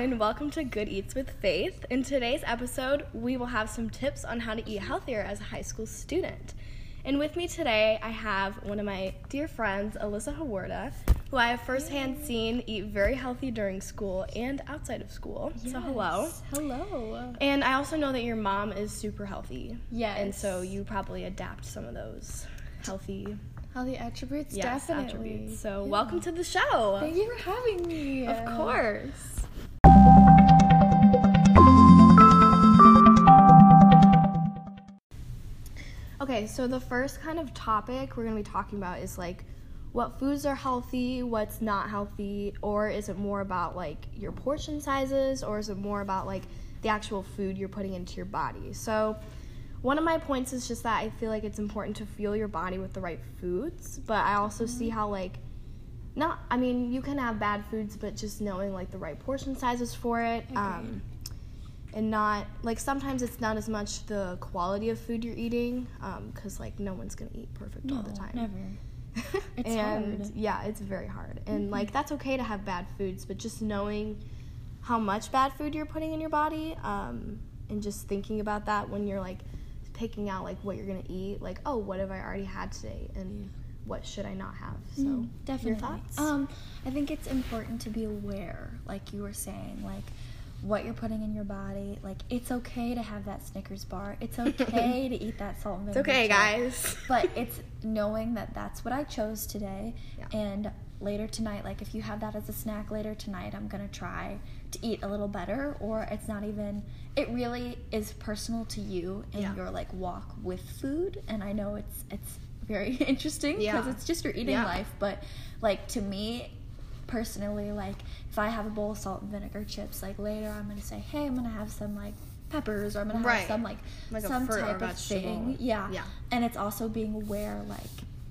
and welcome to Good Eats with Faith. In today's episode, we will have some tips on how to eat healthier as a high school student. And with me today, I have one of my dear friends, Alyssa Hawarda, who I have firsthand seen eat very healthy during school and outside of school. So, hello. Hello. And I also know that your mom is super healthy. Yes. And so you probably adapt some of those healthy Healthy attributes, yes, definitely. attributes. So, Yeah. welcome to the show. Thank you for having me. Of course. Okay, so the first kind of topic we're going to be talking about is like what foods are healthy, what's not healthy, or is it more about like your portion sizes, or is it more about like the actual food you're putting into your body? So, one of my points is just that I feel like it's important to fuel your body with the right foods, but I also see how like not I mean, you can have bad foods, but just knowing like the right portion sizes for it. Um and not like sometimes it's not as much the quality of food you're eating because like no one's gonna eat perfect all the time never. It's and hard. Mm-hmm. yeah it's very hard and like that's okay to have bad foods but just knowing how much bad food you're putting in your body um, and just thinking about that when you're like picking out like what you're gonna eat like oh what have i already had today and what should i not have so Mm, definitely. your thoughts Um, I think it's important to be aware, like you were saying, like what you're putting in your body. Like it's okay to have that Snickers bar. It's okay to eat that salt and it's okay chip. guys but it's knowing that that's what I chose today, Yeah. and later tonight, like if you have that as a snack later tonight, I'm gonna try to eat a little better, or it's not even. It really is personal to you and Yeah. your like walk with food, and I know it's it's very interesting because Yeah. it's just your eating life, but like to me personally like if i have a bowl of salt and vinegar chips like later i'm gonna say hey i'm gonna have some like peppers or i'm gonna have some like, Like some type of thing yeah Yeah. and it's also being aware like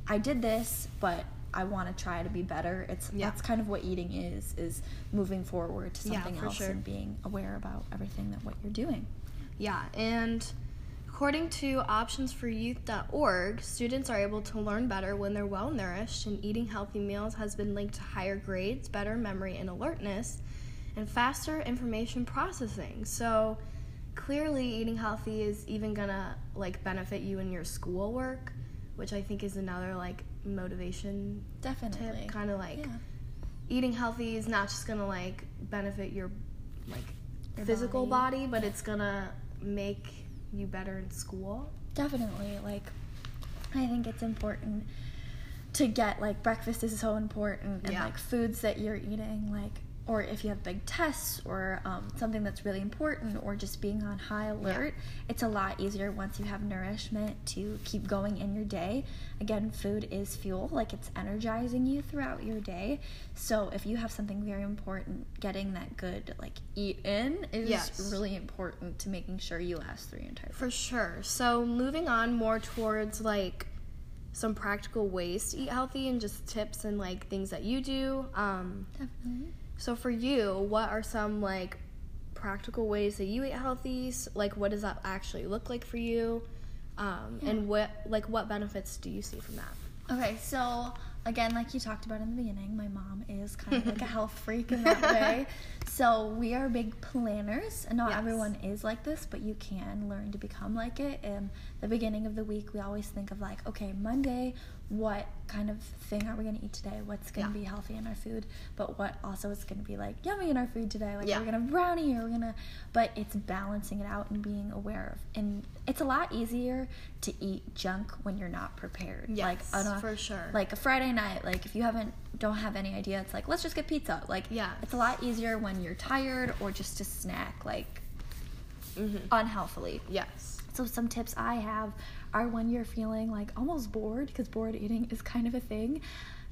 i did this but i want to try to be better it's Yeah. that's kind of what eating is is moving forward to something for else sure. and being aware about everything that what you're doing Yeah, and according to optionsforyouth.org, students are able to learn better when they're well nourished, and eating healthy meals has been linked to higher grades, better memory and alertness, and faster information processing. So clearly, eating healthy is even gonna like benefit you in your schoolwork, which I think is another like motivation definitely. Kind of like yeah eating healthy is not just gonna like benefit your like Your physical body. body, but it's gonna make you better in school. definitely like i think it's important to get like breakfast is so important and Yeah. like foods that you're eating like or if you have big tests or um, something that's really important or just being on high alert it's a lot easier once you have nourishment to keep going in your day again food is fuel like it's energizing you throughout your day so if you have something very important getting that good like eat in is Yes. really important to making sure you last through your entire For sure. So moving on more towards like some practical ways to eat healthy and just tips and like things that you do. Um, definitely so for you, what are some like practical ways that you eat healthy? Like what does that actually look like for you? Um, And what like what benefits do you see from that? Okay, so again, like you talked about in the beginning, my mom is kind of like a health freak in that way. So we are big planners, and not Yes. everyone is like this, but you can learn to become like it. And the beginning of the week, we always think of like, okay, Monday, what kind of thing are we gonna eat today? What's gonna Yeah. be healthy in our food? But what also is gonna be like yummy in our food today? Like Yeah. we're gonna brownie, or we're gonna. But it's balancing it out and being aware of. And it's a lot easier to eat junk when you're not prepared. like Yes, on a, for sure. like a Friday night, like if you haven't don't have any idea, it's like let's just get pizza. Like Yeah. it's a lot easier when you're tired or just to snack like Mm-hmm. unhealthily. Yes. So some tips I have are when you're feeling like almost bored because bored eating is kind of a thing.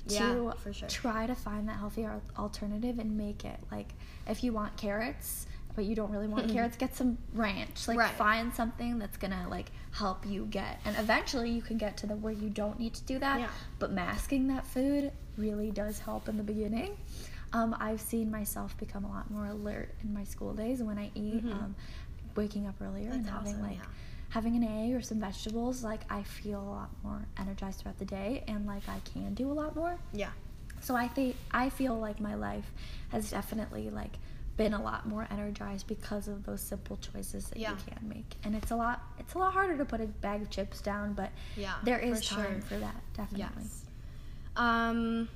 Yeah, to for sure. try to find that healthier alternative and make it like if you want carrots but you don't really want carrots get some ranch like Right. find something that's gonna like help you get and eventually you can get to the where you don't need to do that Yeah. but masking that food really does help in the beginning um, i've seen myself become a lot more alert in my school days when i eat um, waking up earlier and Mm-hmm. Having awesome, like yeah. having an egg or some vegetables like i feel a lot more energized throughout the day and like i can do a lot more Yeah. so I think I feel like my life has definitely like been a lot more energized because of those simple choices that Yeah. you can make. And it's a lot it's a lot harder to put a bag of chips down, but Yeah, there is for time sure. for that, definitely. Yes. Um,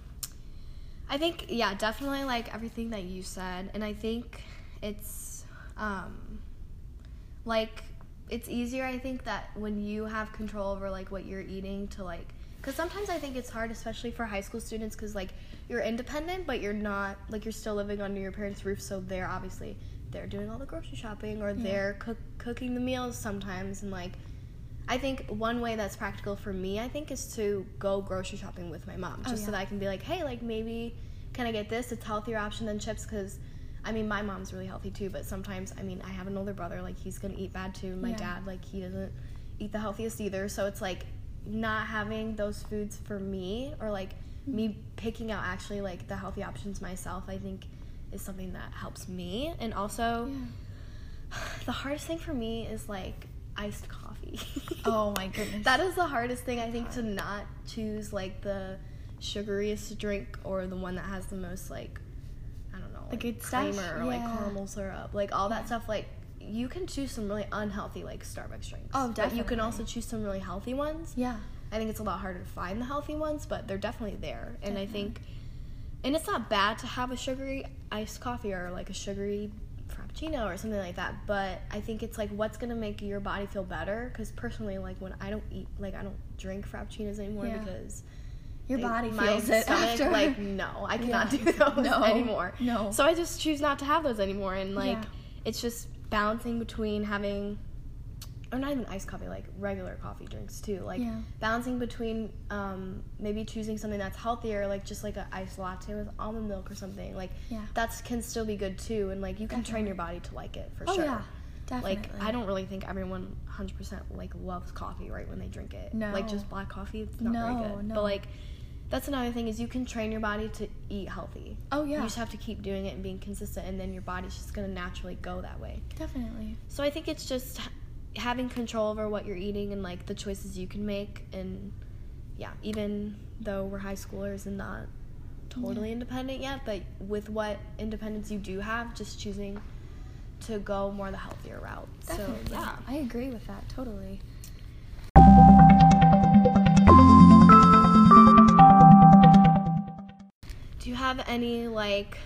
I think yeah, definitely like everything that you said, and I think it's um, like it's easier. I think that when you have control over like what you're eating to like, because sometimes I think it's hard, especially for high school students, because like you're independent, but you're not like you're still living under your parents' roof, so they're obviously they're doing all the grocery shopping or they're cook, cooking the meals sometimes, and like I think one way that's practical for me, I think, is to go grocery shopping with my mom, oh, just so yeah. that I can be like, hey, like maybe can I get this? It's a healthier option than chips because. I mean, my mom's really healthy too, but sometimes, I mean, I have an older brother, like, he's gonna eat bad too. My Yeah. dad, like, he doesn't eat the healthiest either. So it's like not having those foods for me or like mm-hmm. me picking out actually like the healthy options myself, I think is something that helps me. And also, the hardest thing for me is like iced coffee. Oh my goodness. that is the hardest thing I think to not choose like the sugariest drink or the one that has the most like I don't know, like good stuff? creamer or like caramel syrup, like all that stuff. Like you can choose some really unhealthy like Starbucks drinks. Oh, But you can also choose some really healthy ones. yeah. I think it's a lot harder to find the healthy ones, but they're definitely there. And I think, and it's not bad to have a sugary iced coffee or like a sugary frappuccino or something like that. But I think it's like what's gonna make your body feel better. Because personally, like when I don't eat, like I don't drink frappuccinos anymore Yeah. because Your body my feels it stomach, after. Like no, I cannot Yeah. do those No. anymore. No. So I just choose not to have those anymore. And like Yeah. it's just balancing between having or not even iced coffee, like regular coffee drinks too. Like Yeah. balancing between um, maybe choosing something that's healthier, like just like an iced latte with almond milk or something. Like Yeah. that's can still be good too, and like you can train your body to like it for oh sure. yeah. Definitely. Like I don't really think everyone 100% like loves coffee right when they drink it. No. Like just black coffee, it's not very No, good. no. But like that's another thing is you can train your body to eat healthy. Oh yeah. You just have to keep doing it and being consistent, and then your body's just gonna naturally go that way. Definitely. So I think it's just having control over what you're eating and like the choices you can make and yeah, even though we're high schoolers and not totally independent yet, but with what independence you do have, just choosing to go more the healthier route. Definitely. So yeah. I agree with that totally. Have any like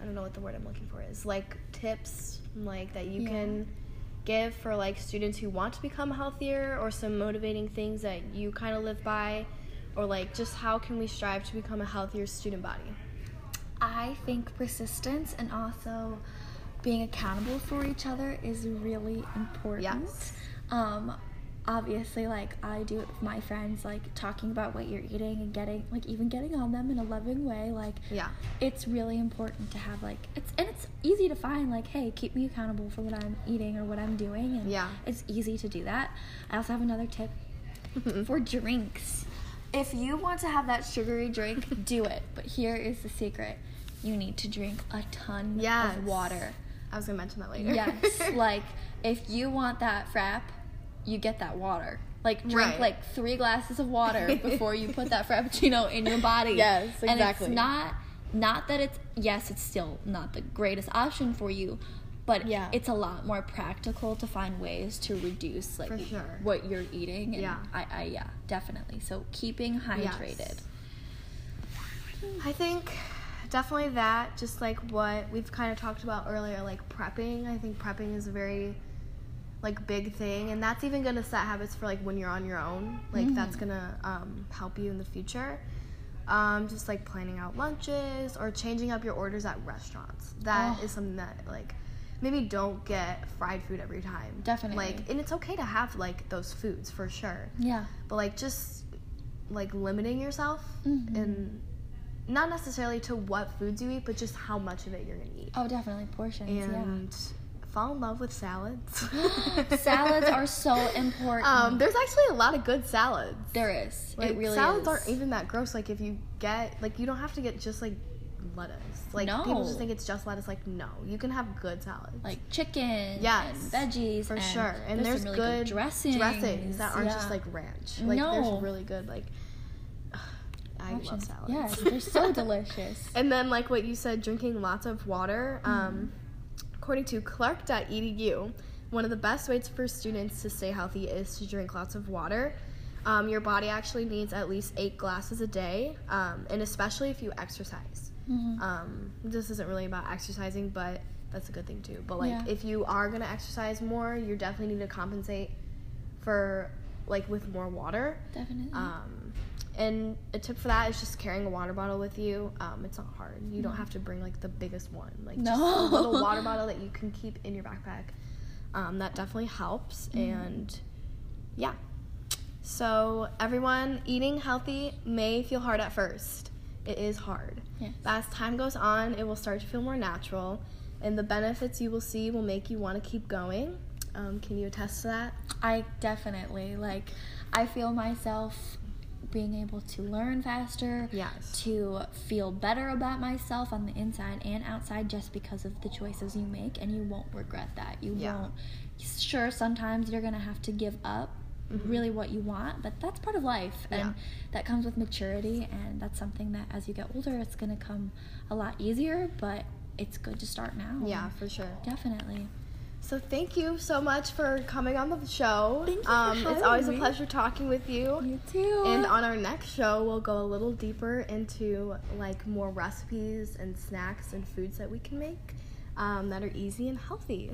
I don't know what the word I'm looking for is like tips like that you Yeah. can give for like students who want to become healthier or some motivating things that you kind of live by or like just how can we strive to become a healthier student body? I think persistence and also being accountable for each other is really important. Yes. Um, obviously, like I do it with my friends, like talking about what you're eating and getting, like even getting on them in a loving way. Like Yeah. it's really important to have like it's and it's easy to find like, hey, keep me accountable for what I'm eating or what I'm doing, and Yeah. it's easy to do that. I also have another tip mm-hmm. for drinks. If you want to have that sugary drink, do it. But here is the secret. You need to drink a ton Yes. of water. I was to mention that later. Yes. like if you want that frap, you get that water. Like drink Right. like 3 glasses of water before you put that frappuccino in your body. Yes, exactly. And it's not not that it's yes, it's still not the greatest option for you, but Yeah. it's a lot more practical to find ways to reduce like sure. what you're eating. And Yeah. I, I yeah, definitely. So keeping hydrated. I think definitely that, just like what we've kind of talked about earlier, like prepping. I think prepping is a very like big thing, and that's even gonna set habits for like when you're on your own. Like that's gonna um, help you in the future. Um, just like planning out lunches or changing up your orders at restaurants. That is Oh. something that like maybe don't get fried food every time. Definitely. Like, and it's okay to have like those foods for sure Yeah. but like just like limiting yourself Mhm. and not necessarily to what foods you eat but just how much of it you're gonna eat Oh, definitely portions. and fall in love with salads. Salads are so important. um there's actually a lot of good salads there is. like it really salads is. aren't even that gross like if you get like you don't have to get just like lettuce like people just think it's just lettuce like no you can have good salads like chicken Yes, and veggies for and sure and there's, some really good, dressings dressings that aren't just like ranch like No. there's really good like I love salads. Yes, they're so delicious. And then, like what you said, drinking lots of water. Um, according to Clark.edu, one of the best ways for students to stay healthy is to drink lots of water. Um, your body actually needs at least eight glasses a day, um, and especially if you exercise. Mhm. Um, this isn't really about exercising, but that's a good thing too. But like, Yeah. if you are gonna exercise more, you definitely need to compensate for like with more water. Definitely. Um, and a tip for that is just carrying a water bottle with you. Um, it's not hard. You don't have to bring like the biggest one. Like just Mm-hmm. A little water bottle that you can keep in your backpack. Um, that definitely helps. Mm-hmm. And yeah. So everyone, eating healthy may feel hard at first. It is hard. Yes. But as time goes on, it will start to feel more natural, and the benefits you will see will make you want to keep going. Um, can you attest to that? I definitely like I feel myself being able to learn faster, Yes. to feel better about myself on the inside and outside just because of the choices you make and you won't regret that. You Yeah. won't sure sometimes you're to have to give up really what you want, but that's part of life and Mm-hmm. Yeah. that comes with maturity and that's something that as you get older it's to come a lot easier, but it's good to start now. Yeah, for sure. Definitely. So thank you so much for coming on the show. Thank you um, it's always a pleasure talking with you. You too. And on our next show, we'll go a little deeper into like more recipes and snacks and foods that we can make um, that are easy and healthy.